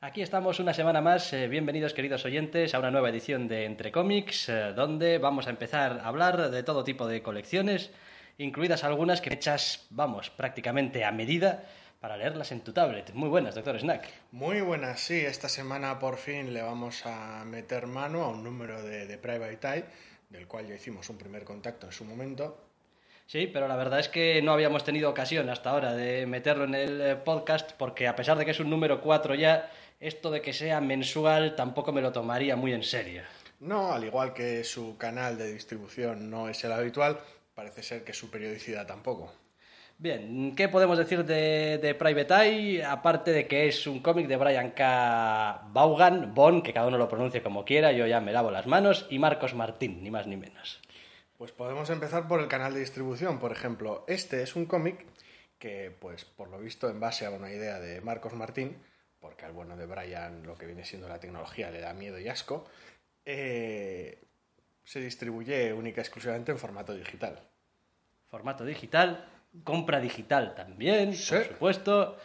Aquí estamos una semana más. eh, bienvenidos, queridos oyentes, a una nueva edición de Entre Cómics, eh, donde vamos a empezar a hablar de todo tipo de colecciones, incluidas algunas que hechas, vamos, prácticamente a medida para leerlas en tu tablet. Muy buenas, doctor Snack. Muy buenas, sí. Esta semana por fin le vamos a meter mano a un número de, de Private Eye, del cual ya hicimos un primer contacto en su momento. Sí, pero la verdad es que no habíamos tenido ocasión hasta ahora de meterlo en el eh, podcast, porque a pesar de que es un número 4 ya, esto de que sea mensual tampoco me lo tomaría muy en serio. No, al igual que su canal de distribución no es el habitual, parece ser que su periodicidad tampoco. Bien, ¿qué podemos decir de, de Private Eye? Aparte de que es un cómic de Brian K. Vaughan, Bon, que cada uno lo pronuncie como quiera, yo ya me lavo las manos, y Marcos Martín, ni más ni menos. Pues podemos empezar por el canal de distribución, por ejemplo. Este es un cómic que, pues, por lo visto, en base a una idea de Marcos Martín, porque al bueno de Brian lo que viene siendo la tecnología le da miedo y asco, eh, se distribuye única y exclusivamente en formato digital. Formato digital, compra digital también, Sí. por supuesto,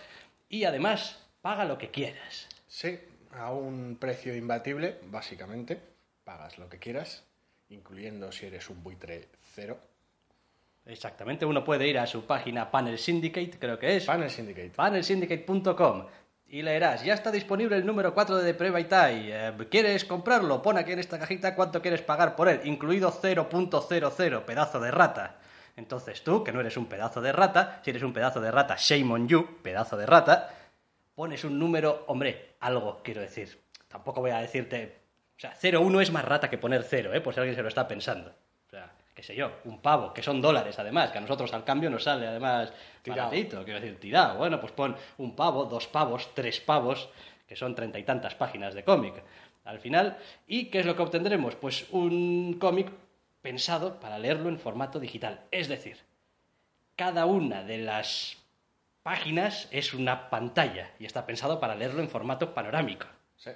y además, paga lo que quieras. Sí, a un precio imbatible, básicamente. Pagas lo que quieras, incluyendo si eres un buitre cero. Exactamente, uno puede ir a su página Panel Syndicate, creo que es, Panel Syndicate. panelsyndicate.com y leerás, ya está disponible el número 4 de Eye. Eh, ¿Quieres comprarlo? Pon aquí en esta cajita cuánto quieres pagar por él, incluido 0.00, pedazo de rata. Entonces tú, que no eres un pedazo de rata, si eres un pedazo de rata, shame on you, pedazo de rata, pones un número, hombre, algo, quiero decir. Tampoco voy a decirte... O sea, 0,1 es más rata que poner 0, ¿eh? Por si alguien se lo está pensando. Qué sé yo, un pavo, que son dólares además, que a nosotros al cambio nos sale además baratito, quiero decir, tirado. Bueno, pues pon un pavo, dos pavos, tres pavos, que son treinta y tantas páginas de cómic al final. ¿Y qué es lo que obtendremos? Pues un cómic pensado para leerlo en formato digital. Es decir, cada una de las páginas es una pantalla y está pensado para leerlo en formato panorámico. Sí.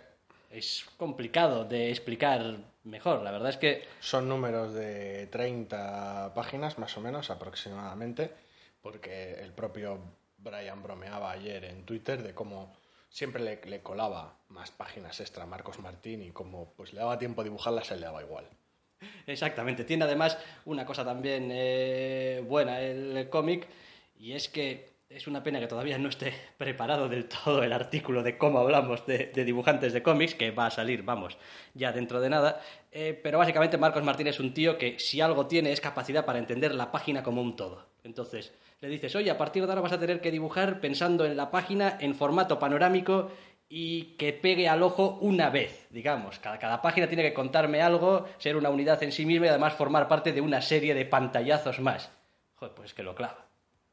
Es complicado de explicar mejor. La verdad es que Son números de 30 páginas, más o menos, aproximadamente, porque el propio Brian bromeaba ayer en Twitter de cómo siempre le, le colaba más páginas extra a Marcos Martín y como pues le daba tiempo a dibujarlas, se le daba igual. Exactamente. Tiene además una cosa también eh, buena el cómic y es que es una pena que todavía no esté preparado del todo el artículo de cómo hablamos de, dibujantes de cómics, que va a salir, vamos, ya dentro de nada. Eh, pero básicamente Marcos Martín es un tío que si algo tiene es capacidad para entender la página como un todo. Entonces le dices, oye, a partir de ahora vas a tener que dibujar pensando en la página en formato panorámico y que pegue al ojo una vez, digamos. Cada, cada página tiene que contarme algo, ser una unidad en sí misma y además formar parte de una serie de pantallazos más. Joder, pues que lo clava.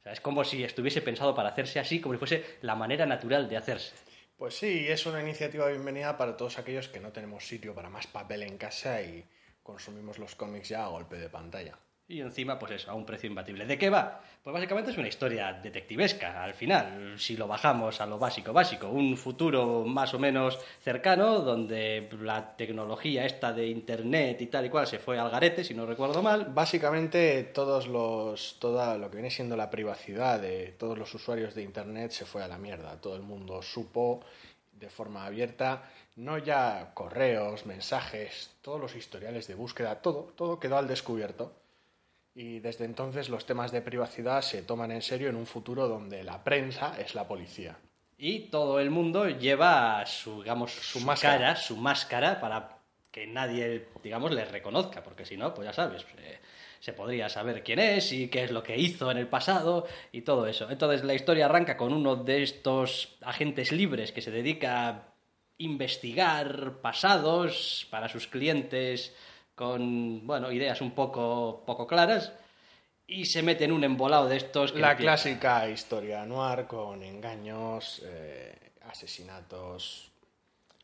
O sea, es como si estuviese pensado para hacerse así, como si fuese la manera natural de hacerse. Pues sí, es una iniciativa bienvenida para todos aquellos que no tenemos sitio para más papel en casa y consumimos los cómics ya a golpe de pantalla. Y encima, pues eso, a un precio imbatible. ¿De qué va? Pues básicamente es una historia detectivesca, al final, si lo bajamos a lo básico básico. Un futuro más o menos cercano, donde la tecnología esta de internet y tal y cual se fue al garete, si no recuerdo mal. Básicamente todos los, toda lo que viene siendo la privacidad de todos los usuarios de Internet se fue a la mierda. Todo el mundo supo de forma abierta, no ya correos, mensajes, todos los historiales de búsqueda, todo, todo quedó al descubierto. Y desde entonces los temas de privacidad se toman en serio en un futuro donde la prensa es la policía. Y todo el mundo lleva su, digamos, su, máscara. cara, su máscara, para que nadie, digamos, le reconozca, porque si no, pues ya sabes, eh, se podría saber quién es y qué es lo que hizo en el pasado y todo eso. Entonces la historia arranca con uno de estos agentes libres que se dedica a investigar pasados para sus clientes con, bueno, ideas un poco, poco claras y se mete en un embolado de estos que La empieza- clásica historia noir con engaños, eh, asesinatos,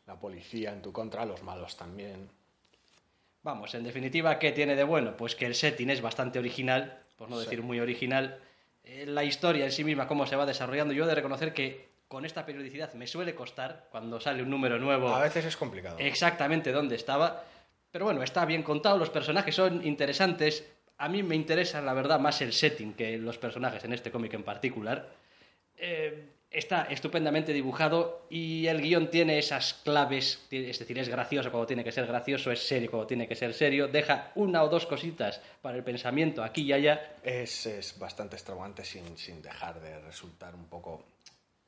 la policía en tu contra, los malos también. Vamos, en definitiva, ¿qué tiene de bueno? Pues que el setting es bastante original, por no Sí. decir muy original. Eh, La historia en sí misma, cómo se va desarrollando, yo he de reconocer que con esta periodicidad me suele costar, cuando sale un número nuevo, A veces es complicado. exactamente dónde estaba. Pero bueno, está bien contado, los personajes son interesantes. A mí me interesa, la verdad, más el setting que los personajes en este cómic en particular. Eh, Está estupendamente dibujado y el guion tiene esas claves, es decir, es gracioso cuando tiene que ser gracioso, es serio cuando tiene que ser serio, deja una o dos cositas para el pensamiento aquí y allá. Es, es bastante extravagante sin, sin dejar de resultar un poco,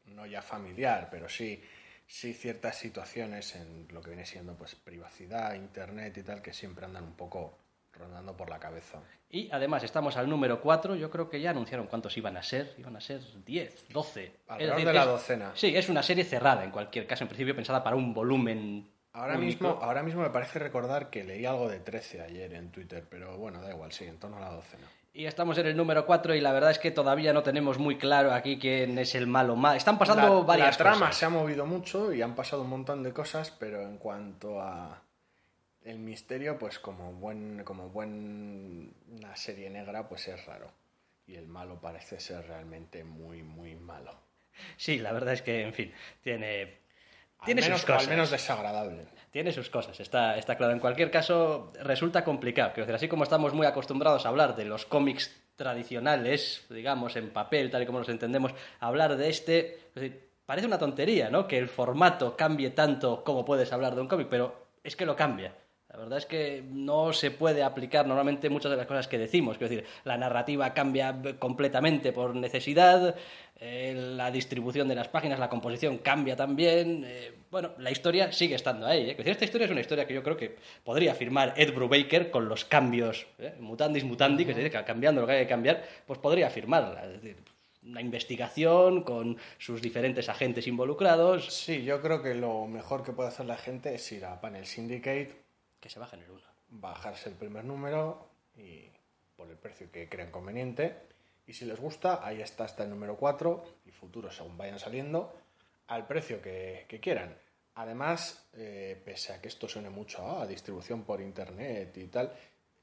no ya familiar, pero sí, sí ciertas situaciones en lo que viene siendo pues privacidad, internet y tal, que siempre andan un poco rondando por la cabeza. Y además estamos al número 4, yo creo que ya anunciaron cuántos iban a ser, iban a ser 10, 12. Alrededor de la es- docena. Sí, es una serie cerrada en cualquier caso, en principio pensada para un volumen. Ahora único. mismo, ahora mismo me parece recordar que leí algo de 13 ayer en Twitter, pero bueno, da igual, sí, en torno a la docena. Y estamos en el número 4 y la verdad es que todavía no tenemos muy claro aquí quién es el malo más. Están pasando la, varias la trama cosas. se ha movido mucho y han pasado un montón de cosas, pero en cuanto a el misterio, pues como buen como buen una serie negra, pues es raro. Y el malo parece ser realmente muy muy malo. Sí, la verdad es que, en fin, tiene, Al tiene menos, sus cosas. al menos desagradable. Tiene sus cosas, está, está claro. En cualquier caso, resulta complicado. Quiero decir, así como estamos muy acostumbrados a hablar de los cómics tradicionales, digamos, en papel, tal y como los entendemos, hablar de este, parece una tontería, ¿no? Que el formato cambie tanto como puedes hablar de un cómic, pero es que lo cambia. La verdad es que no se puede aplicar normalmente muchas de las cosas que decimos. Quiero decir, la narrativa cambia completamente por necesidad, eh, la distribución de las páginas, la composición cambia también. eh, bueno, la historia sigue estando ahí. ¿eh? Decir, esta historia es una historia que yo creo que podría firmar Ed Brubaker con los cambios, mutandis mutandi, que dice que cambiando lo que hay que cambiar, pues podría firmarla. Es decir, una investigación con sus diferentes agentes involucrados, Sí, yo creo que lo mejor que puede hacer la gente es ir a Panel Syndicate, que se bajen el uno. bajarse el primer número y por el precio que crean conveniente. Y si les gusta, ahí está hasta el número 4 y futuros según vayan saliendo al precio que, que quieran. Además, eh, pese a que esto suene mucho a distribución por internet y tal,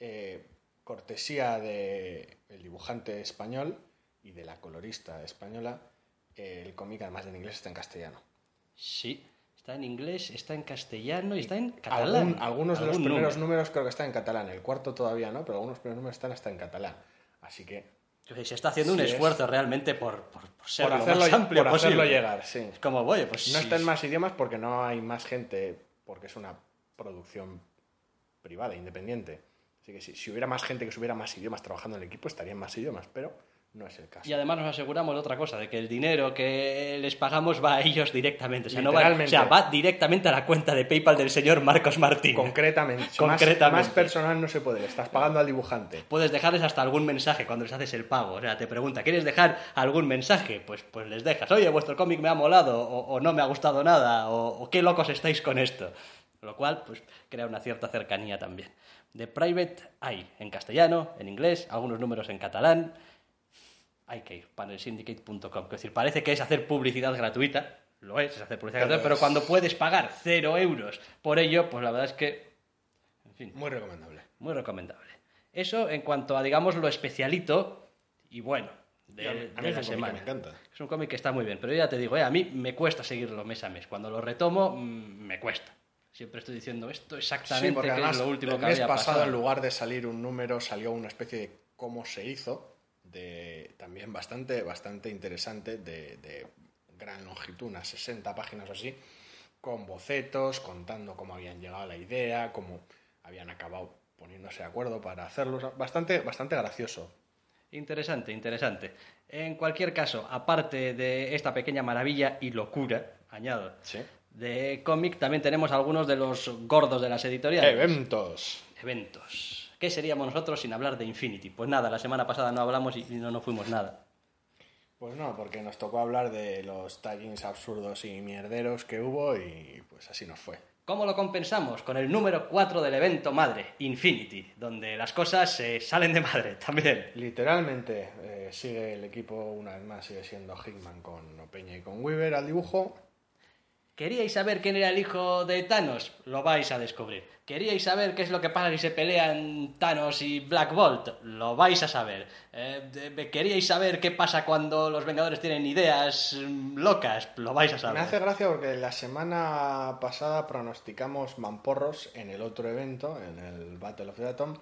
eh, cortesía del dibujante español y de la colorista española, eh, el cómic además de en inglés está en castellano. Sí, está en inglés, está en castellano y está en catalán. Algún- algunos de los primeros número. números creo que están en catalán, el cuarto todavía no, pero algunos primeros números están hasta en catalán. Así que Se está haciendo un es- esfuerzo realmente por, por, por ser por lo hacerlo, más amplio por posible. hacerlo llegar, sí. Es como, oye, pues No sí, está en más idiomas porque no hay más gente, porque es una producción privada, independiente. Así que si, si hubiera más gente que subiera más idiomas trabajando en el equipo, estarían más idiomas, pero no es el caso. Y además nos aseguramos de otra cosa, de que el dinero que les pagamos va a ellos directamente. O sea, no va, o sea, va directamente a la cuenta de PayPal del señor Marcos Martín. Concretamente, más- Concretamente. Más, personal no se puede, estás pagando al dibujante. Puedes dejarles hasta algún mensaje cuando les haces el pago. O sea, te pregunta, ¿quieres dejar algún mensaje? Pues, pues les dejas. Oye, vuestro cómic me ha molado, o, o no me ha gustado nada, o, o qué locos estáis con esto. Lo cual, pues, crea una cierta cercanía también. De Private hay en castellano, en inglés, algunos números en catalán. Hay que ir, panelsyndicate.com. Es decir, parece que es hacer publicidad gratuita. Lo es, es hacer publicidad Pero gratuita, pero cuando puedes pagar cero euros por ello, pues la verdad es que, en fin, Muy recomendable. muy recomendable. Eso en cuanto a, digamos, lo especialito y bueno de, a mí- a de mí es la un que semana. me encanta. Es un cómic que está muy bien, pero ya te digo, eh, a mí me cuesta seguirlo mes a mes. Cuando lo retomo, mm, me cuesta. Siempre estoy diciendo esto exactamente Sí, que es lo último el que había pasado, pasado. en lugar de salir un número, salió una especie de cómo se hizo, de también bastante, bastante interesante, de, de gran longitud, unas 60 páginas o así, con bocetos, contando cómo habían llegado a la idea, cómo habían acabado poniéndose de acuerdo para hacerlo. Bastante, bastante gracioso. Interesante, interesante. En cualquier caso, aparte de esta pequeña maravilla y locura, añado, Sí. de cómic, también tenemos algunos de los gordos de las editoriales. Eventos. Eventos. ¿Qué seríamos nosotros sin hablar de Infinity? Pues nada, la semana pasada no hablamos y no, no fuimos nada. Pues no, porque nos tocó hablar de los taggings absurdos y mierderos que hubo y pues así nos fue. ¿Cómo lo compensamos? Con el número 4 del evento madre, Infinity, donde las cosas se salen de madre también. Literalmente eh, sigue el equipo una vez más, sigue siendo Hickman con Opeña y con Weaver al dibujo. ¿Queríais saber quién era el hijo de Thanos? Lo vais a descubrir. ¿Queríais saber qué es lo que pasa si se pelean Thanos y Black Bolt? Lo vais a saber. Eh, ¿Queríais saber qué pasa cuando los Vengadores tienen ideas mm, locas? Lo vais a Me saber. hace gracia porque la semana pasada pronosticamos mamporros en el otro evento, en el Battle of the Atom,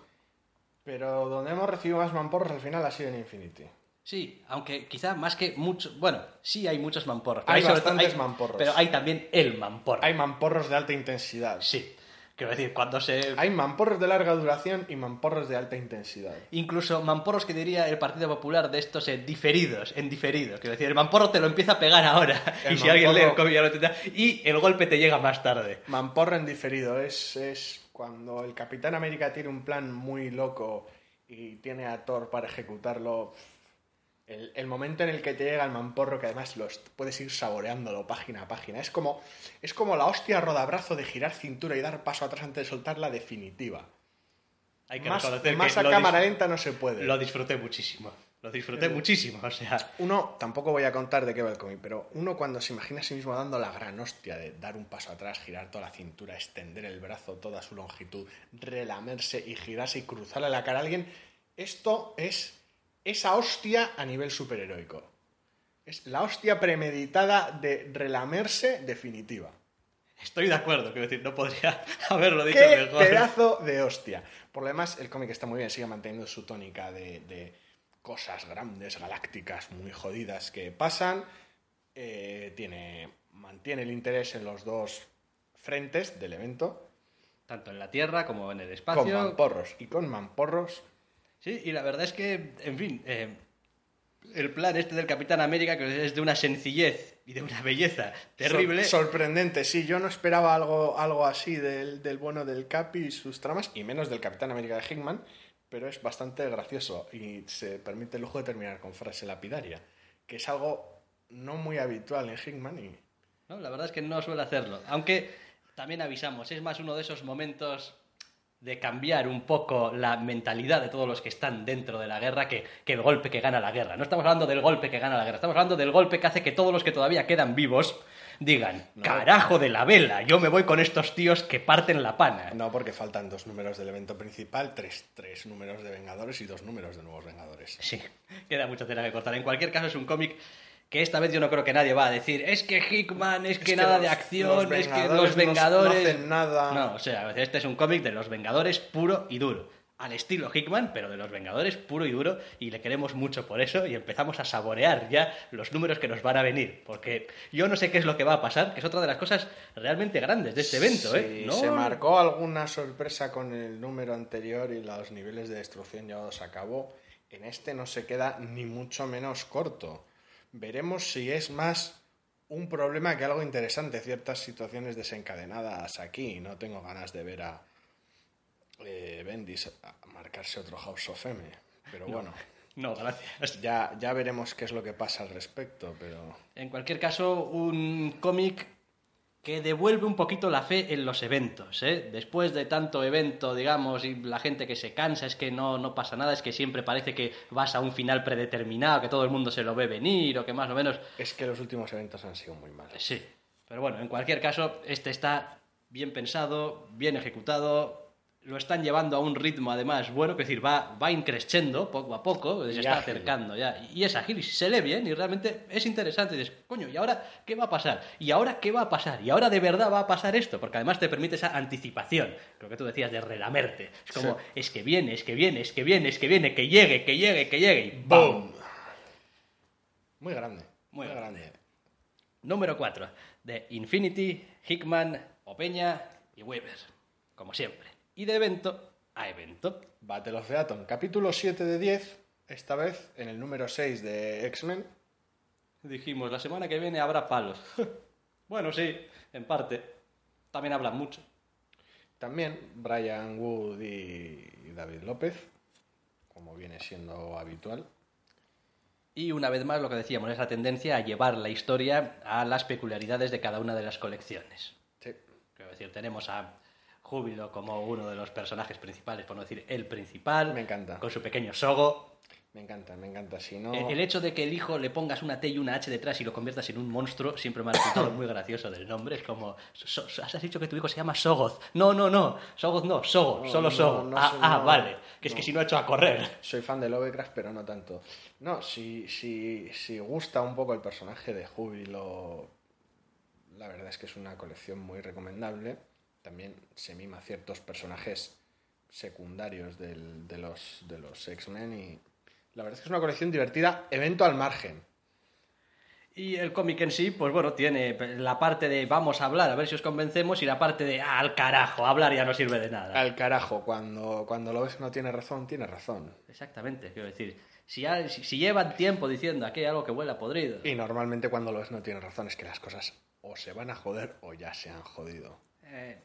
pero donde hemos recibido más mamporros al final ha sido en Infinity. Sí, aunque quizá más que muchos. Bueno, sí hay muchos mamporros. pero Hay bastantes mamporros. Pero hay también el mamporro. Hay mamporros de alta intensidad. Sí. Quiero decir, cuando se. Hay mamporros de larga duración y mamporros de alta intensidad. Incluso mamporros que diría el Partido Popular de estos en diferidos, en diferidos. Quiero decir, el mamporro te lo empieza a pegar ahora. El y si alguien lee el cómic ya lo tendrá. Y el golpe te llega más tarde. Mamporro en diferido es, es cuando el Capitán América tiene un plan muy loco y tiene a Thor para ejecutarlo. El, el momento en el que te llega el mamporro, que además los puedes ir saboreándolo página a página. Es como, es como la hostia rodabrazo de girar cintura y dar paso atrás antes de soltar la definitiva. Hay que Más, reconocer más que a cámara lenta no se puede. lo disfruté muchísimo. Lo disfruté muchísimo, o sea. Uno, tampoco voy a contar de qué va el cómic, pero uno cuando se imagina a sí mismo dando la gran hostia de dar un paso atrás, girar toda la cintura, extender el brazo toda su longitud, relamerse y girarse y cruzarle la cara a alguien, esto es esa hostia a nivel superheroico. Es la hostia premeditada de relamerse definitiva. Estoy de acuerdo, quiero decir, no podría haberlo dicho ¡Qué mejor. pedazo de hostia! Por lo demás, el cómic está muy bien, sigue manteniendo su tónica de, de cosas grandes, galácticas, muy jodidas que pasan. Eh, tiene, mantiene el interés en los dos frentes del evento, Tanto en la Tierra como en el con espacio. mamporros. Y con mamporros, Sí, y la verdad es que, en fin, eh, el plan este del Capitán América, que es de una sencillez y de una belleza terrible. Sor- sorprendente, sí, yo no esperaba algo, algo así del, del bueno del Capi y sus tramas, y menos del Capitán América de Hickman, pero es bastante gracioso y se permite el lujo de terminar con frase lapidaria, que es algo no muy habitual en Hickman y No, la verdad es que no suele hacerlo. Aunque también avisamos, es más uno de esos momentos de cambiar un poco la mentalidad de todos los que están dentro de la guerra que, que el golpe que gana la guerra. No estamos hablando del golpe que gana la guerra, estamos hablando del golpe que hace que todos los que todavía quedan vivos digan, carajo de la vela, yo me voy con estos tíos que parten la pana. no porque faltan dos números del evento principal, tres, tres números de Vengadores y dos números de Nuevos Vengadores. Sí, queda mucha tela que cortar. En cualquier caso, es un cómic que esta vez yo no creo que nadie va a decir es que Hickman, es que que nada los- de acción, es que los Vengadores... no hacen nada. No, o sea, este es un cómic de los Vengadores puro y duro. Al estilo Hickman, pero de los Vengadores puro y duro, y le queremos mucho por eso, y empezamos a saborear ya los números que nos van a venir, porque yo no sé qué es lo que va a pasar, que es otra de las cosas realmente grandes de este evento, Sí, ¿eh? No- Se marcó alguna sorpresa con el número anterior y los niveles de destrucción llevados a cabo. En este no se queda ni mucho menos corto. Veremos si es más un problema que algo interesante. Ciertas situaciones desencadenadas aquí. No tengo ganas de ver a eh, Bendis a marcarse otro House of M. Pero bueno, No, gracias. ya, ya veremos qué es lo que pasa al respecto. Pero En cualquier caso, un cómic que devuelve un poquito la fe en los eventos. ¿eh? Después de tanto evento, digamos, y la gente que se cansa, es que no, no pasa nada, es que siempre parece que vas a un final predeterminado, que todo el mundo se lo ve venir, o que más o menos... es que los últimos eventos han sido muy malos. Sí. Pero bueno, en cualquier caso, este está bien pensado, bien ejecutado. Lo están llevando a un ritmo, además, bueno, que decir, va, va increciendo poco a poco, se está ágil. acercando ya. Y es ágil y se lee bien y realmente es interesante. Y dices, coño, ¿y ahora qué va a pasar? ¿Y ahora qué va a pasar? ¿Y ahora de verdad va a pasar esto? Porque además te permite esa anticipación, lo que tú decías de relamerte. Es como, Sí. es que viene, es que viene, es que viene, es que viene, que llegue, que llegue, que llegue y ¡boom! Muy grande. Muy Muy, grande. grande. Número 4. De Infinity, Hickman, Opeña y Weber. Como siempre. Y de evento a evento. Battle of the Atom, capítulo 7 de 10, esta vez en el número 6 de X-Men. Dijimos, la semana que viene habrá palos. bueno, sí, en parte. También hablan mucho. También Brian Wood y David López, como viene siendo habitual. Y una vez más lo que decíamos es la tendencia a llevar la historia a las peculiaridades de cada una de las colecciones. Sí. Quiero decir, tenemos a Júbilo como uno de los personajes principales, por no decir el principal. Me encanta. Con su pequeño sogo. Me encanta, me encanta. Si no, El hecho de que el hijo le pongas una T y una H detrás y lo conviertas en un monstruo siempre me ha resultado muy gracioso del nombre. Es como, "So- so- ¿has dicho que tu hijo se llama Sogoth? No, no, no, Sogoth no, Sogo, No, solo no, Sogo. ah, ah, vale, que es que si no ha hecho a correr. soy fan de Lovecraft, pero no tanto. No, si, si, si gusta un poco el personaje de Júbilo, la verdad es que es una colección muy recomendable. También se mima ciertos personajes secundarios del- de los, de los X-Men y La verdad es que es una colección divertida, evento al margen. Y el cómic en sí, pues bueno, tiene la parte de vamos a hablar, a ver si os convencemos, y la parte de ah, al carajo, hablar ya no sirve de nada. Al carajo, cuando, cuando lo ves no tiene razón, tiene razón. Exactamente, quiero decir, si, si, si llevan tiempo diciendo aquí hay algo que huele a podrido. Y normalmente cuando lo ves no tiene razón, es que las cosas o se van a joder o ya se han jodido. Eh,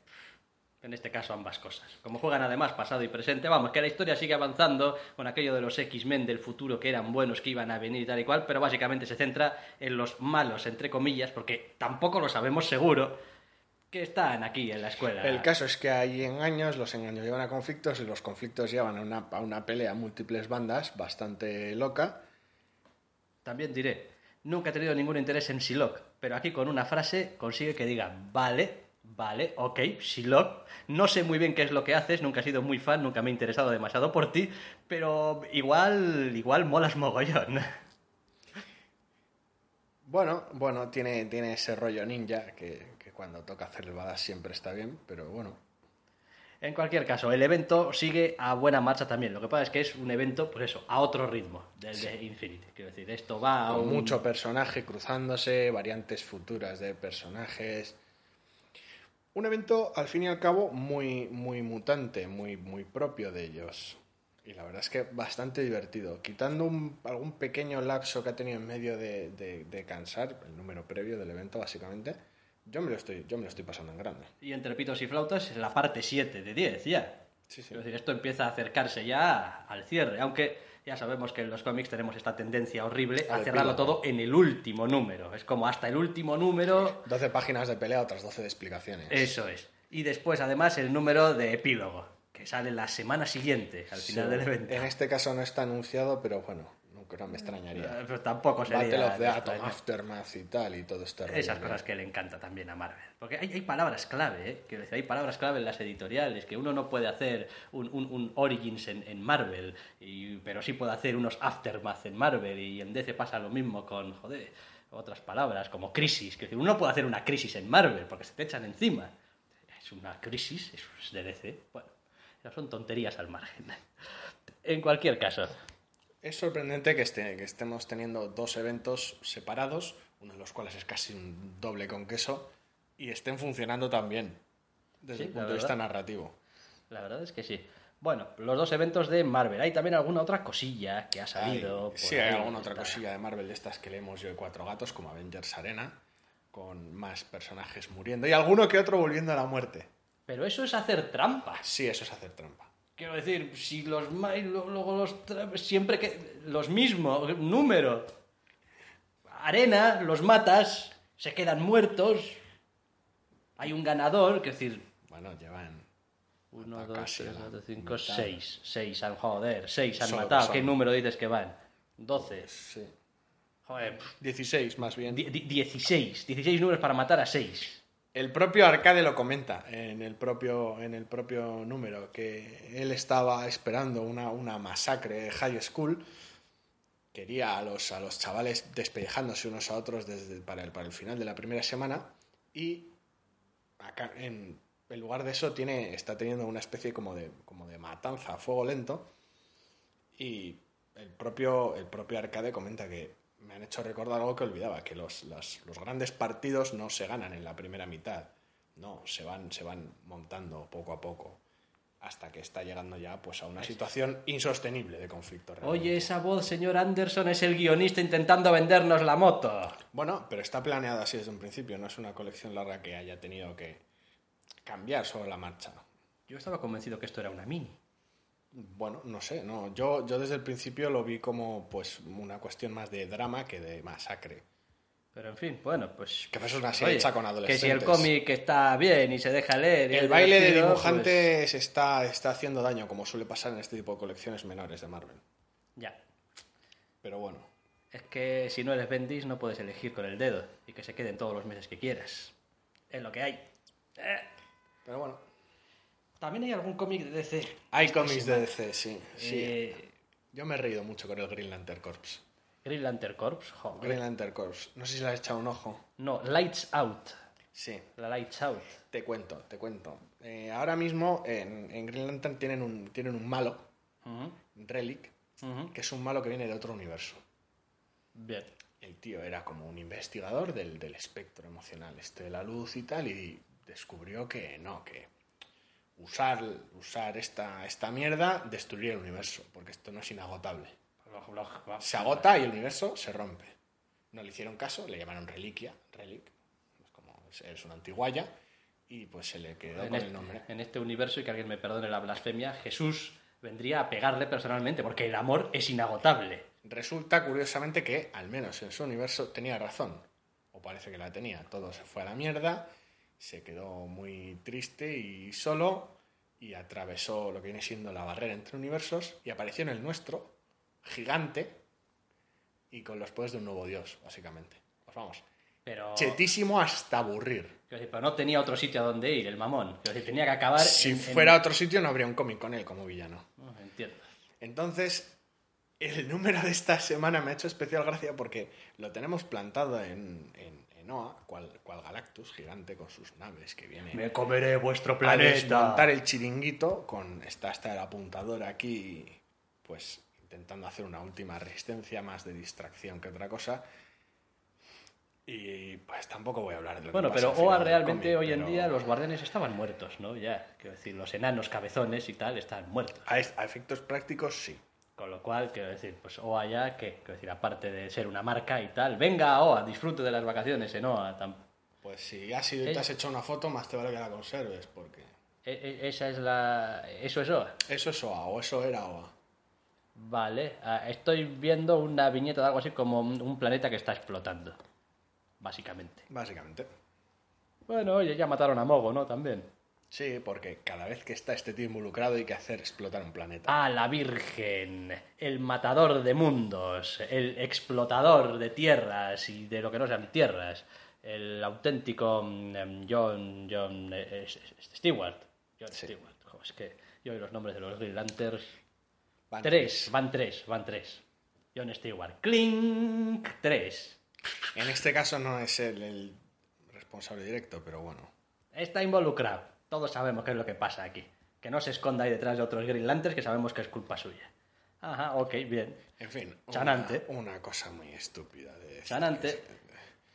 en este caso ambas cosas. Como juegan además pasado y presente, vamos, que la historia sigue avanzando con aquello de los X-Men del futuro que eran buenos, que iban a venir y tal y cual, pero básicamente se centra en los malos, entre comillas, porque tampoco lo sabemos seguro, que están aquí en la escuela. El caso es que hay engaños, los engaños llevan a conflictos y los conflictos llevan a una, a una pelea a múltiples bandas bastante loca. También diré, nunca he tenido ningún interés en Silok, pero aquí con una frase consigue que diga, vale, vale, ok, Silok, no sé muy bien qué es lo que haces, nunca he sido muy fan, nunca me he interesado demasiado por ti, pero igual, igual molas mogollón. Bueno, bueno, tiene, tiene ese rollo ninja que, que cuando toca hacer el badass siempre está bien, pero bueno. En cualquier caso, el evento sigue a buena marcha también. Lo que pasa es que es un evento, pues eso, a otro ritmo del de Infinity. Quiero decir, esto va a Con un... mucho personaje cruzándose, variantes futuras de personajes. Un evento, al fin y al cabo, muy, muy mutante, muy, muy propio de ellos. Y la verdad es que bastante divertido. Quitando un- algún pequeño lapso que ha tenido en medio de, de- de cansar, el número previo del evento, básicamente, yo me lo estoy, yo me lo estoy pasando en grande. Y entre pitos y flautas es la parte 7 de 10 ya. Sí, sí. Quiero decir, esto empieza a acercarse ya al cierre, aunque ya sabemos que en los cómics tenemos esta tendencia horrible a cerrarlo todo en el último número. Es como hasta el último número, 12 páginas de pelea, otras 12 de explicaciones. eso es. Y después, además, el número de epílogo, que sale la semana siguiente, al final Sí. del evento. En este caso no está anunciado, pero bueno, no, no me extrañaría. Eh, Pero tampoco sería... Battle of the Atom. Aftermath y tal, y todo este rollo. Esas cosas que le encanta también a Marvel. Porque hay, hay palabras clave, ¿eh? Quiero decir, hay palabras clave en las editoriales, que uno no puede hacer un, un- un Origins en, en Marvel, y- pero sí puede hacer unos Aftermath en Marvel, y en DC pasa lo mismo con, joder, otras palabras como crisis. Que uno puede hacer una crisis en Marvel, porque se te echan encima. Es una crisis, eso es de DC. Bueno, son tonterías al margen. En cualquier caso, Es sorprendente que, este- que estemos teniendo dos eventos separados, uno de los cuales es casi un doble con queso, y estén funcionando tan bien desde Sí, el punto de vista narrativo. La verdad es que sí. Bueno, los dos eventos de Marvel. Hay también alguna otra cosilla que ha salido. sí, hay alguna otra está. cosilla de Marvel de estas que leemos yo de Cuatro Gatos, como Avengers Arena, con más personajes muriendo y alguno que otro volviendo a la muerte. Pero eso es hacer trampa. Sí, eso es hacer trampa. Quiero decir, si los luego los tra- siempre que los mismos número. Arena, los matas, se quedan muertos. Hay un ganador, que decir, Bueno, llevan 1, Hasta 2, casi 3, la 4, 5, mitad. 6. 6 han, joder, 6 han Solo matado. son. ¿Qué número dices que van? 12. sí, Joder, pff, 16 más bien. di- di- 16. 16 números para matar a 6. El propio Arcade lo comenta en el propio, en el propio número, que él estaba esperando una, una masacre de high school. Quería a los, a los chavales despellejándose unos a otros desde, para, el, para el final de la primera semana. Y acá, en, en lugar de eso, tiene, está teniendo una especie como de, como de matanza a fuego lento. Y el propio, el propio Arcade comenta que me han hecho recordar algo que olvidaba, que los, las- los grandes partidos no se ganan en la primera mitad. No, se van, se van montando poco a poco. Hasta que está llegando ya pues, a una situación insostenible de conflicto. realmente. Oye, esa voz, señor Anderson, es el guionista intentando vendernos la moto. Bueno, pero está planeado así desde un principio, no es una colección larga que haya tenido que cambiar sobre la marcha. Yo estaba convencido que esto era una mini. Bueno, no sé, no. Yo, yo desde el principio lo vi como pues una cuestión más de drama que de masacre. Pero en fin, bueno, pues. Que es una oye, serie hecha con Que si el adolescentes. cómic está bien y se deja leer. y El baile de dibujantes está, está haciendo daño, como suele pasar en este tipo de colecciones menores de Marvel. pues, ya. Pero bueno, Es que si no eres Bendis, no puedes elegir con el dedo y que se queden todos los meses que quieras. Es lo que hay. Eh, pero bueno. También hay algún cómic de DC. Hay cómics de DC, sí. sí. Eh, Yo me he reído mucho con el Green Lantern Corps. Green Lantern Corps. joder. Green Lantern Corps. No sé si le has echado un ojo. No, Lights Out. Sí. La Lights Out. Te cuento, te cuento. Eh, ahora mismo en, en Green Lantern tienen un, tienen un malo. Relic, que es un malo que viene de otro universo. Bien. El tío era como un investigador del, del espectro emocional, este de la luz y tal, y descubrió que no, que usar, usar esta, esta mierda destruiría el universo, porque esto no es inagotable. Se agota y el universo se rompe. No le hicieron caso, le llamaron reliquia, relic, es como es, es una antiguaya, y pues se le quedó En con este, el nombre. en este universo, y que alguien me perdone la blasfemia, Jesús vendría a pegarle personalmente, porque el amor es inagotable. Resulta, curiosamente, que, al menos en su universo, tenía razón. O parece que la tenía. Todo se fue a la mierda, se quedó muy triste y solo, y atravesó lo que viene siendo la barrera entre universos, y apareció en el nuestro, gigante, y con los poderes de un nuevo dios, básicamente. Pues vamos, Pero, chetísimo hasta aburrir. decir, pero no tenía otro sitio a donde ir, el mamón. Decir, tenía que acabar. Si en- fuera otro sitio, no habría un cómic con él como villano. No, entiendo. Entonces, el número de esta semana me ha hecho especial gracia porque lo tenemos plantado en, en, en Oa, cual, cual Galactus gigante con sus naves que viene Me comeré vuestro a planeta. desmontar el chiringuito con está hasta el apuntador aquí, pues intentando hacer una última resistencia más de distracción que otra cosa. Y pues tampoco voy a hablar de lo que Bueno, pero OA realmente cómic, hoy en pero día los guardianes estaban muertos, ¿no? Ya, quiero decir, los enanos cabezones y tal están muertos. A, a efectos prácticos sí. Con lo cual, quiero decir, pues OA ya, que, quiero decir, aparte de ser una marca y tal, venga OA, disfrute de las vacaciones en OA. Pues si has ido y te has hecho una foto, más te vale que la conserves, porque e- e- esa es la... Eso es OA. eso es OA o eso era OA. Vale, ah, estoy viendo una viñeta de algo así como un un planeta que está explotando, básicamente. Básicamente. Bueno, oye, ya mataron a Mogo, ¿no? También. Sí, porque cada vez que está este tío involucrado hay que hacer explotar un planeta. Ah, la Virgen, el matador de mundos, el explotador de tierras y de lo que no sean tierras, el auténtico mm, John, John eh, eh, Stewart. John Sí. Stewart. Jo, es que yo y los nombres de los Green Lanterns. Van Tres, van tres, van tres. John Stewart. Clink, tres. En este caso no es él el responsable directo, pero bueno. Está involucrado. Todos sabemos qué es lo que pasa aquí. Que no se esconda ahí detrás de otros Green Lanterns que sabemos que es culpa suya. Ajá, ok, bien. En fin, una, Chanante. una cosa muy estúpida de Chanante.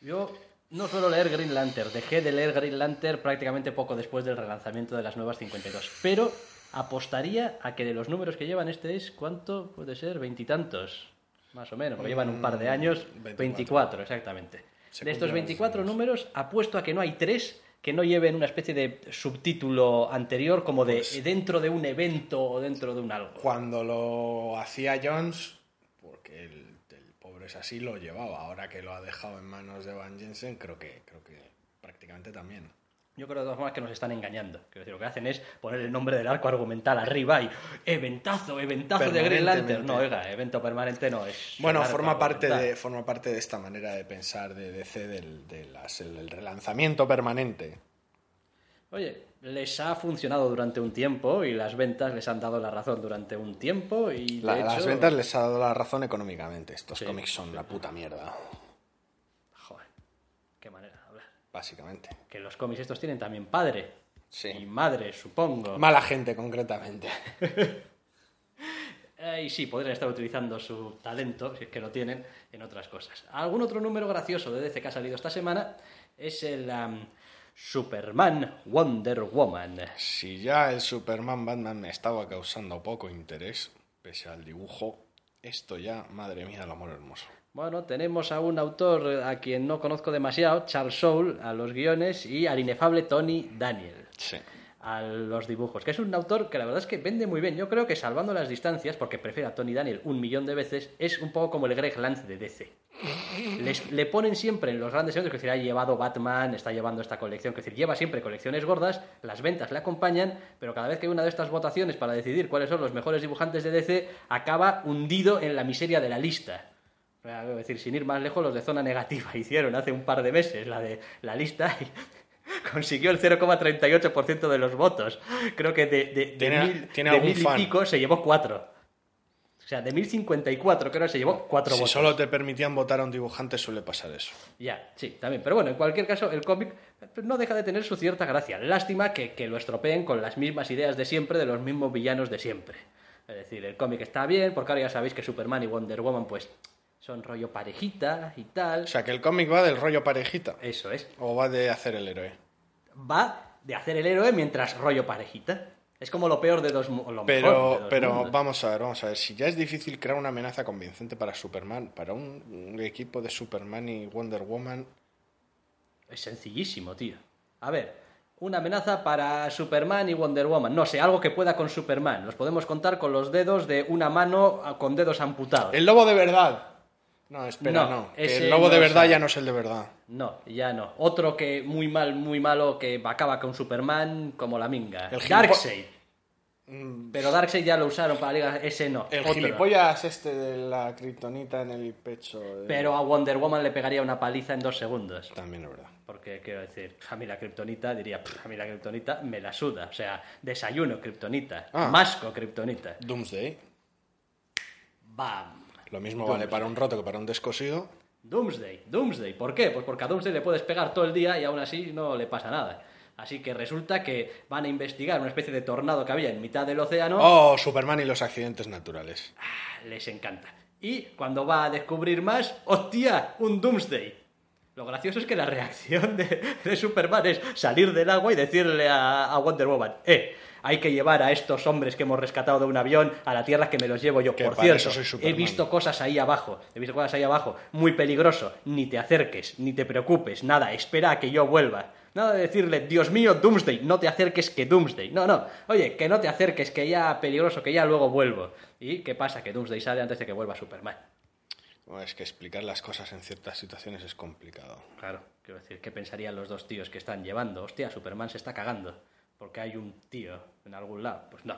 Yo no suelo leer Green Lantern. Dejé de leer Green Lantern prácticamente poco después del relanzamiento de las nuevas 52. Pero apostaría a que de los números que llevan este es, ¿cuánto puede ser? Veintitantos, más o menos. Porque llevan un par de años. 24. 24, exactamente. De estos cumplen los 24 años. números, apuesto a que no hay tres que no lleven una especie de subtítulo anterior como de Pues- dentro de un evento o dentro de un algo. Cuando lo hacía Jones, porque el, el pobre es así, lo llevaba. Ahora que lo ha dejado en manos de Van Jensen, creo que, creo que prácticamente también. Yo creo de todas formas que nos están engañando. Decir, lo que hacen es poner el nombre del arco argumental arriba y eventazo, eventazo de Green Lantern. No, oiga, evento permanente no es. Bueno, forma parte, argumental. de, forma parte de esta manera de pensar de DC, del, de las- el, el relanzamiento permanente. Oye, les ha funcionado durante un tiempo y las ventas les han dado la razón durante un tiempo y de La- hecho- Las ventas les ha dado la razón económicamente. Estos Sí, cómics son la puta mierda, Joder, qué manera. Básicamente. Que los cómics estos tienen también padre Sí. y madre, supongo. Mala gente, concretamente. Eh, y sí, podrían estar utilizando su talento, si es que lo tienen, en otras cosas. Algún otro número gracioso de DC que ha salido esta semana es el am, Superman Wonder Woman. Si ya el Superman Batman me estaba causando poco interés, pese al dibujo, esto ya, madre mía, el amor hermoso. Bueno, tenemos a un autor a quien no conozco demasiado, Charles Soule, a los guiones, y al inefable Tony Daniel. Sí. a los dibujos, que es un autor que la verdad es que vende muy bien. Yo creo que salvando las distancias, porque prefiero a Tony Daniel un millón de veces, es un poco como el Greg Lance de DC. Les- le ponen siempre en los grandes eventos, que decir, ha llevado Batman, está llevando esta colección, que decir, lleva siempre colecciones gordas, las ventas le acompañan, pero cada vez que hay una de estas votaciones para decidir cuáles son los mejores dibujantes de DC, acaba hundido en la miseria de la lista. Es decir, sin ir más lejos, los de zona negativa hicieron hace un par de meses la de la lista y consiguió el 0,38% de los votos. Creo que de, de, de Tiene- mil, tiene de mil y pico se llevó cuatro. O sea, de 1054 creo que se llevó cuatro Si votos. solo te permitían votar a un dibujante suele pasar eso. Ya, sí, también. Pero bueno, en cualquier caso, el cómic pues, no deja de tener su cierta gracia. Lástima que, que lo estropeen con las mismas ideas de siempre, de los mismos villanos de siempre. Es decir, el cómic está bien, porque ahora ya sabéis que Superman y Wonder Woman, pues, son rollo parejita y tal. O sea, que el cómic va del rollo parejita. Eso es. O va de hacer el héroe. Va de hacer el héroe mientras rollo parejita. Es como lo peor de dos lo mejor de Pero, dos pero mundos. vamos a ver, vamos a ver. Si ya es difícil crear una amenaza convincente para Superman, para un, un equipo de Superman y Wonder Woman, Es sencillísimo, tío. A ver, una amenaza para Superman y Wonder Woman. No sé, algo que pueda con Superman. Los podemos contar con los dedos de una mano con dedos amputados. el lobo de verdad. No, espera, No, no. que el lobo de verdad ya no es el de verdad. No, ya no. Otro que muy mal, muy malo, que acaba con Superman como la minga. El Darkseid. Mm, Pero Darkseid ya lo usaron para la liga, ese no. El otro. gilipollas este de la kriptonita en el pecho. eh, Pero a Wonder Woman le pegaría una paliza en dos segundos. También es verdad. Porque quiero decir, a mí la kriptonita diría, "Pff, a mí la kriptonita me la suda. O sea, desayuno kriptonita, Ah. masco kriptonita. Doomsday. ¡Bam! Lo mismo vale para un roto que para un descosido. Doomsday, Doomsday. ¿Por qué? Pues porque a Doomsday le puedes pegar todo el día y aún así no le pasa nada. Así que resulta que van a investigar una especie de tornado que había en mitad del océano. Oh, Superman y los accidentes naturales. Les encanta. Y cuando va a descubrir más, ¡hostia! Un Doomsday. Lo gracioso es que la reacción de, de Superman es salir del agua y decirle a, a Wonder Woman, ¡eh! Hay que llevar a estos hombres que hemos rescatado de un avión a la tierra que me los llevo yo. Que Por cierto, he visto cosas ahí abajo. He visto cosas ahí abajo. Muy peligroso. Ni te acerques, ni te preocupes. Nada, espera a que yo vuelva. Nada de decirle, Dios mío, Doomsday, no te acerques que Doomsday. No, no. Oye, que no te acerques, que ya peligroso, que ya luego vuelvo. ¿Y qué pasa? Que Doomsday sale antes de que vuelva Superman. Es que explicar las cosas en ciertas situaciones es complicado. Claro, quiero decir, ¿qué pensarían los dos tíos que están llevando? Hostia, Superman se está cagando. Porque hay un tío en algún lado. Pues no.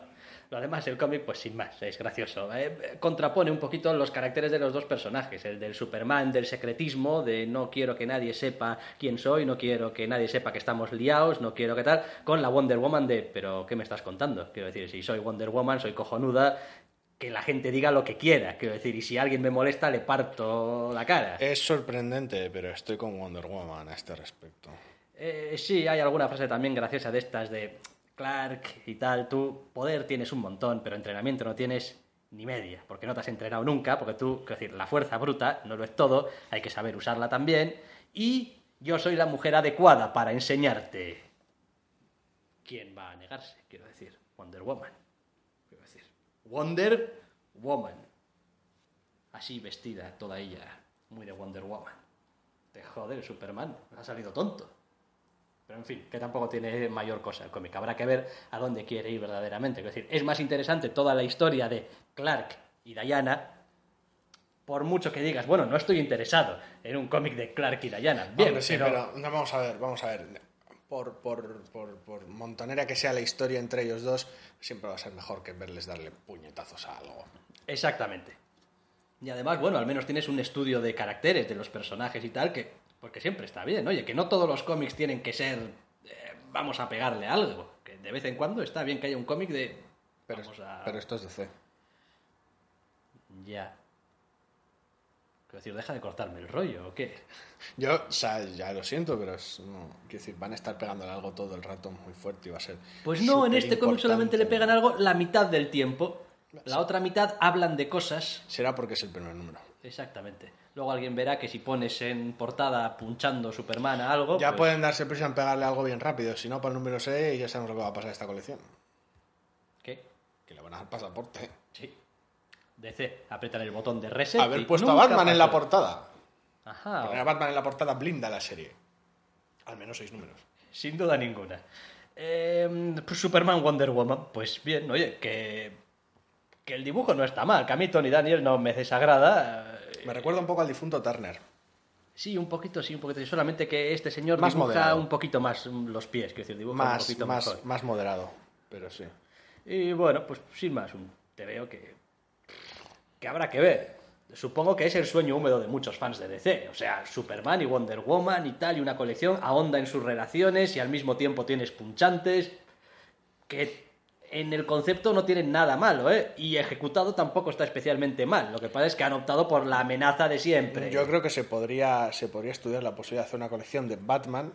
Lo demás, el cómic, pues sin más, es gracioso. Eh, contrapone un poquito los caracteres de los dos personajes. El del Superman, del secretismo, de no quiero que nadie sepa quién soy, no quiero que nadie sepa que estamos liados, no quiero que tal. Con la Wonder Woman de, pero ¿qué me estás contando? Quiero decir, si soy Wonder Woman, soy cojonuda, que la gente diga lo que quiera. Quiero decir, y si alguien me molesta, le parto la cara. Es sorprendente, pero estoy con Wonder Woman a este respecto. Eh, sí, hay alguna frase también graciosa de estas de Clark y tal. Tú poder tienes un montón, pero entrenamiento no tienes ni media, porque no te has entrenado nunca, porque tú, quiero decir, la fuerza bruta no lo es todo, hay que saber usarla también. Y yo soy la mujer adecuada para enseñarte. ¿Quién va a negarse? Quiero decir, Wonder Woman. Quiero decir, Wonder Woman. Así vestida toda ella, muy de Wonder Woman. Te jode el Superman, ha salido tonto. Pero en fin, que tampoco tiene mayor cosa el cómic. Habrá que ver a dónde quiere ir verdaderamente. Es decir, es más interesante toda la historia de Clark y Diana. Por mucho que digas, bueno, no estoy interesado en un cómic de Clark y Diana. Bien, Hombre, sí, pero, pero... no, vamos a ver, vamos a ver. Por, por, por, por montonera que sea la historia entre ellos dos, siempre va a ser mejor que verles darle puñetazos a algo. Exactamente. Y además, bueno, al menos tienes un estudio de caracteres de los personajes y tal, que porque siempre está bien. Oye, que no todos los cómics tienen que ser eh, vamos a pegarle algo. Que de vez en cuando está bien que haya un cómic de Pero, vamos a... pero esto es de C. Ya. Quiero decir, deja de cortarme el rollo, ¿o qué? Yo, o sea, ya lo siento, pero es, no, quiero decir, van a estar pegándole algo todo el rato muy fuerte y va a ser. Pues no, en este cómic solamente le pegan algo la mitad del tiempo. La otra mitad hablan de cosas. Será porque es el primer número. Exactamente. Luego alguien verá que si pones en portada punchando Superman a algo. Ya pues- pueden darse prisa en pegarle algo bien rápido, si no, para el número 6 ya sabemos lo que va a pasar a esta colección. ¿Qué? Que le van a dar pasaporte. Sí. DC, apretan el botón de reset. Haber puesto a Batman en la portada. Ajá. Poner a Batman en la portada blinda la serie. Al menos seis números. Sin duda ninguna. Eh, pues Superman Wonder Woman, pues bien, oye, que, que el dibujo no está mal, que a mí Tony Daniel no me desagrada. eh, Me recuerda un poco al difunto Turner. Sí, un poquito, sí, un poquito. Solamente que este señor Más dibuja moderado. un poquito más mm, los pies, quiero decir, dibuja un Más, poquito más, mejor. más moderado, pero sí. Y bueno, pues sin más, un te veo que, que habrá que ver. Supongo que es el sueño húmedo de muchos fans de DC. O sea, Superman y Wonder Woman y tal, y una colección ahonda en sus relaciones y al mismo tiempo tienes punchantes. Que en el concepto no tienen nada malo, ¿eh? Y ejecutado tampoco está especialmente mal. Lo que pasa es que han optado por la amenaza de siempre. Yo creo que se podría, se podría estudiar la posibilidad de hacer una colección de Batman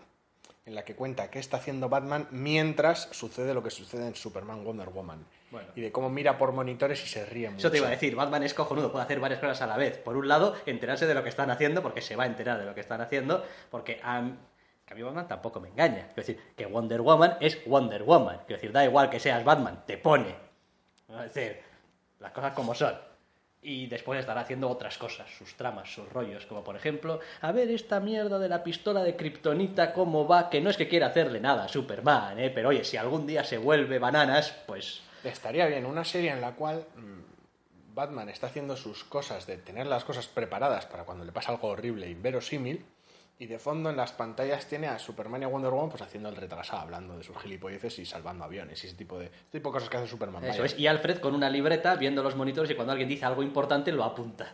en la que cuenta qué está haciendo Batman mientras sucede lo que sucede en Superman Wonder Woman. Bueno. Y de cómo mira por monitores y se ríe mucho. Eso te iba a decir, Batman es cojonudo, puede hacer varias cosas a la vez. Por un lado, enterarse de lo que están haciendo, porque se va a enterar de lo que están haciendo, porque a, que a mí Batman tampoco me engaña. Quiero decir, que Wonder Woman es Wonder Woman. Quiero decir, da igual que seas Batman, te pone. Es decir, las cosas como son. Y después estará haciendo otras cosas, sus tramas, sus rollos, como por ejemplo, a ver esta mierda de la pistola de Kryptonita, cómo va, que no es que quiera hacerle nada a Superman, ¿eh? pero oye, si algún día se vuelve bananas, pues Estaría bien una serie en la cual mm, Batman está haciendo sus cosas de tener las cosas preparadas para cuando le pasa algo horrible y verosímil. Y de fondo en las pantallas tiene a Superman y a Wonder Woman pues haciendo el retrasado, hablando de sus gilipolleces y salvando aviones y ese tipo de, tipo de cosas que hace Superman. Eso es. Y Alfred con una libreta viendo los monitores y cuando alguien dice algo importante lo apunta.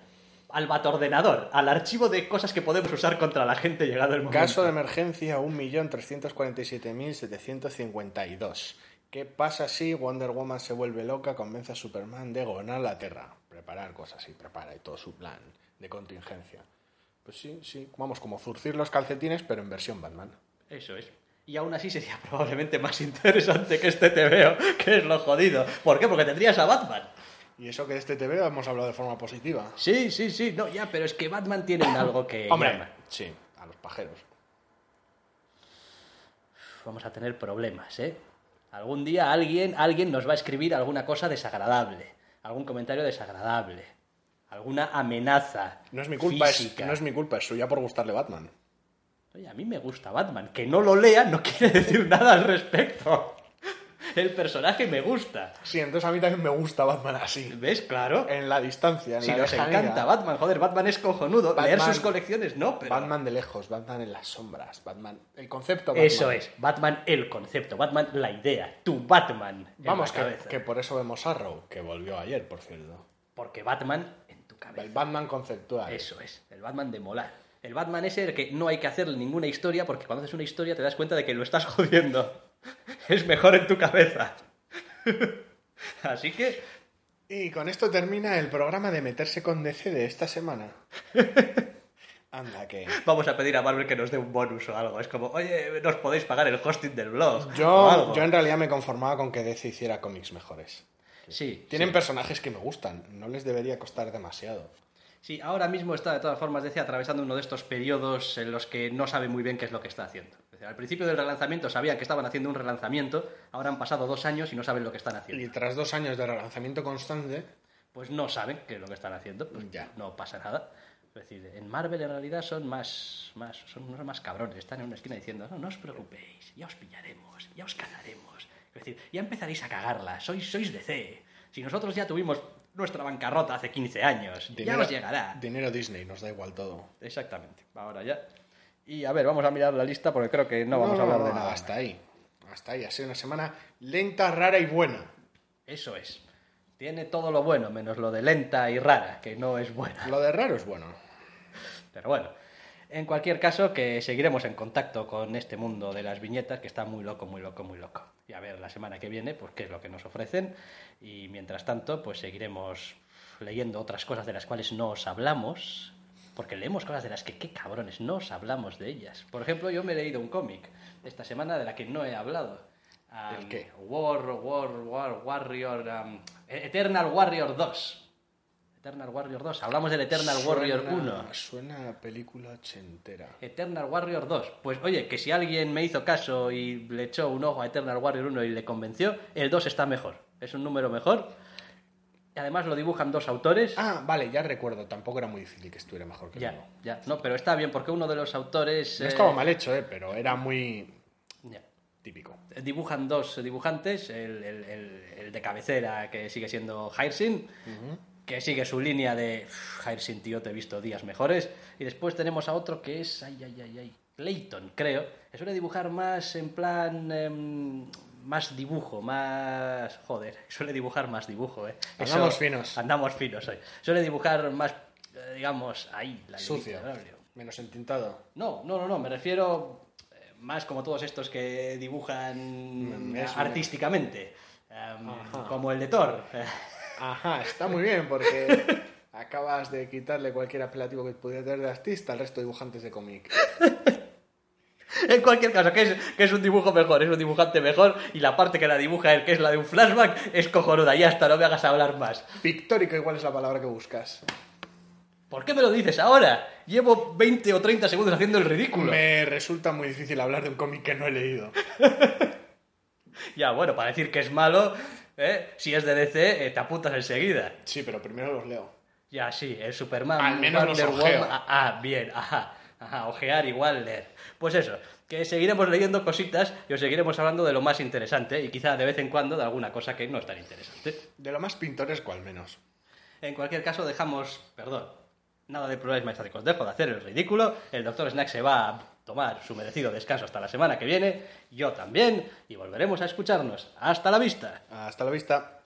Al batordenador, al archivo de cosas que podemos usar contra la gente llegado el momento. Caso de emergencia 1.347.752. ¿Qué pasa si Wonder Woman se vuelve loca, convence a Superman de gobernar la Tierra? Preparar cosas y prepara y todo su plan de contingencia. Pues sí, sí, vamos, como zurcir los calcetines, pero en versión Batman. Eso es. Y aún así sería probablemente más interesante que este TVO, que es lo jodido. ¿Por qué? Porque tendrías a Batman. Y eso que de este TV hemos hablado de forma positiva. Sí, sí, sí. No, ya, pero es que Batman tiene algo que Hombre, llama. sí, a los pajeros. Vamos a tener problemas, ¿eh? Algún día alguien, alguien nos va a escribir alguna cosa desagradable, algún comentario desagradable, alguna amenaza. No es mi culpa, es, física. no es mi culpa, es suya por gustarle Batman. Oye, a mí me gusta Batman. Que no lo lea no quiere decir nada al respecto. El personaje me gusta. Sí, entonces a mí también me gusta Batman así. ¿Ves? Claro. En la distancia, en Si la nos encanta Batman, joder, Batman es cojonudo. Leer Batman- sus colecciones no, pero... Batman de lejos, Batman en las sombras, Batman. El concepto Batman. Eso es, Batman el concepto, Batman la idea, tu Batman en Vamos, la que, cabeza. que por eso vemos Arrow, que volvió ayer, por cierto. Porque Batman en cabeza. El Batman conceptual. Eso es, el Batman de molar. El Batman ese el que no hay que hacerle ninguna historia porque cuando haces una historia te das cuenta de que lo estás jodiendo. Es mejor en tu cabeza. Así que, Y con esto termina el programa de meterse con DC de esta semana. Anda, que. vamos a pedir a Marvel que nos dé un bonus o algo. Es como, oye, nos podéis pagar el hosting del blog. o Yo, algo. yo en realidad me conformaba con que DC hiciera cómics mejores. Sí, Tienen sí. personajes que me gustan, no les debería costar demasiado. Sí, ahora mismo está de todas formas DC atravesando uno de estos periodos en los que no sabe muy bien qué es lo que está haciendo. Decir, al principio del relanzamiento sabían que estaban haciendo un relanzamiento, ahora han pasado dos años y no saben lo que están haciendo. Y tras dos años de relanzamiento constante, Pues no saben qué es lo que están haciendo, pues Ya. no pasa nada. Es decir, en Marvel en realidad son más, más, son unos más cabrones, están en una esquina diciendo, no, no os preocupéis, ya os pillaremos, ya os cazaremos. Es decir, ya empezaréis a cagarla, sois, sois DC. Si nosotros ya tuvimos nuestra bancarrota hace 15 años, ya os llegará. dinero Disney, nos da igual todo. Exactamente, ahora ya. Y a ver, vamos a mirar la lista porque creo que no vamos a hablar de nada. Hasta ahí. Hasta ahí. Ha sido una semana lenta, rara y buena. Eso es. Tiene todo lo bueno, menos lo de lenta y rara, que no es buena. Lo de raro es bueno. Pero bueno, en cualquier caso, que seguiremos en contacto con este mundo de las viñetas, que está muy loco, muy loco, muy loco. Y a ver la semana que viene, pues qué es lo que nos ofrecen. Y mientras tanto, pues seguiremos leyendo otras cosas de las cuales no os hablamos. Porque leemos cosas de las que, qué cabrones, no os hablamos de ellas. Por ejemplo, yo me he leído un cómic esta semana de la que no he hablado. ¿El qué? War, War, War, Warrior... um, Eternal Warrior 2. Eternal Warrior 2. Hablamos del Eternal Warrior Suena- 1. Suena a película ochentera. Eternal Warrior 2. Pues oye, que si alguien me hizo caso y le echó un ojo a Eternal Warrior 1 y le convenció, el 2 está mejor. Es un número mejor. Y además lo dibujan dos autores. Ah, vale, ya recuerdo. Tampoco era muy difícil que estuviera mejor que el ya, uno. ya. No, pero está bien porque uno de los autores... No eh, estaba mal hecho, eh, pero era muy ya. típico. Dibujan dos dibujantes, el, el- el- el de cabecera que sigue siendo Hirsin, que sigue su línea de "Uf, Hirsin, tío, te he visto días mejores. Y después tenemos a otro que es, ay, ay, ay, ay, Clayton, creo, que suele dibujar más en plan, em, más dibujo, más, joder, suele dibujar más dibujo, eh. Andamos finos. Andamos finos hoy. Suele dibujar más, eh, digamos, ahí, la Sucio. Menos entintado. No, no, no, no, me refiero eh, más como todos estos que dibujan Mm, artísticamente, Ajá. como el de Thor. Ajá, está muy bien porque acabas de quitarle cualquier apelativo que pudiera tener de artista al resto de dibujantes de cómic. En cualquier caso, que es, que es un dibujo mejor, es un dibujante mejor, y la parte que la dibuja él, que es la de un flashback, es cojonuda. Ya está, no me hagas hablar más. Pictórico igual es la palabra que buscas. ¿Por qué me lo dices ahora? Llevo 20 o 30 segundos haciendo el ridículo. Me resulta muy difícil hablar de un cómic que no he leído. Ya, bueno, para decir que es malo, ¿eh? si es de DC, eh, te apuntas enseguida. Sí, pero primero los leo. Ya, sí, el Superman. Al menos los Wonder ojeo. Woman- Ah, ah, bien, ajá. Ajá, ojear igual leer. Pues eso, que seguiremos leyendo cositas y os seguiremos hablando de lo más interesante y quizá de vez en cuando de alguna cosa que no es tan interesante. De lo más pintoresco al menos. En cualquier caso, dejamos, perdón, nada de problemas estáticos. Dejo de hacer el ridículo. El doctor Snack se va a tomar su merecido descanso hasta la semana que viene. Yo también. Y volveremos a escucharnos. Hasta la vista. Hasta la vista.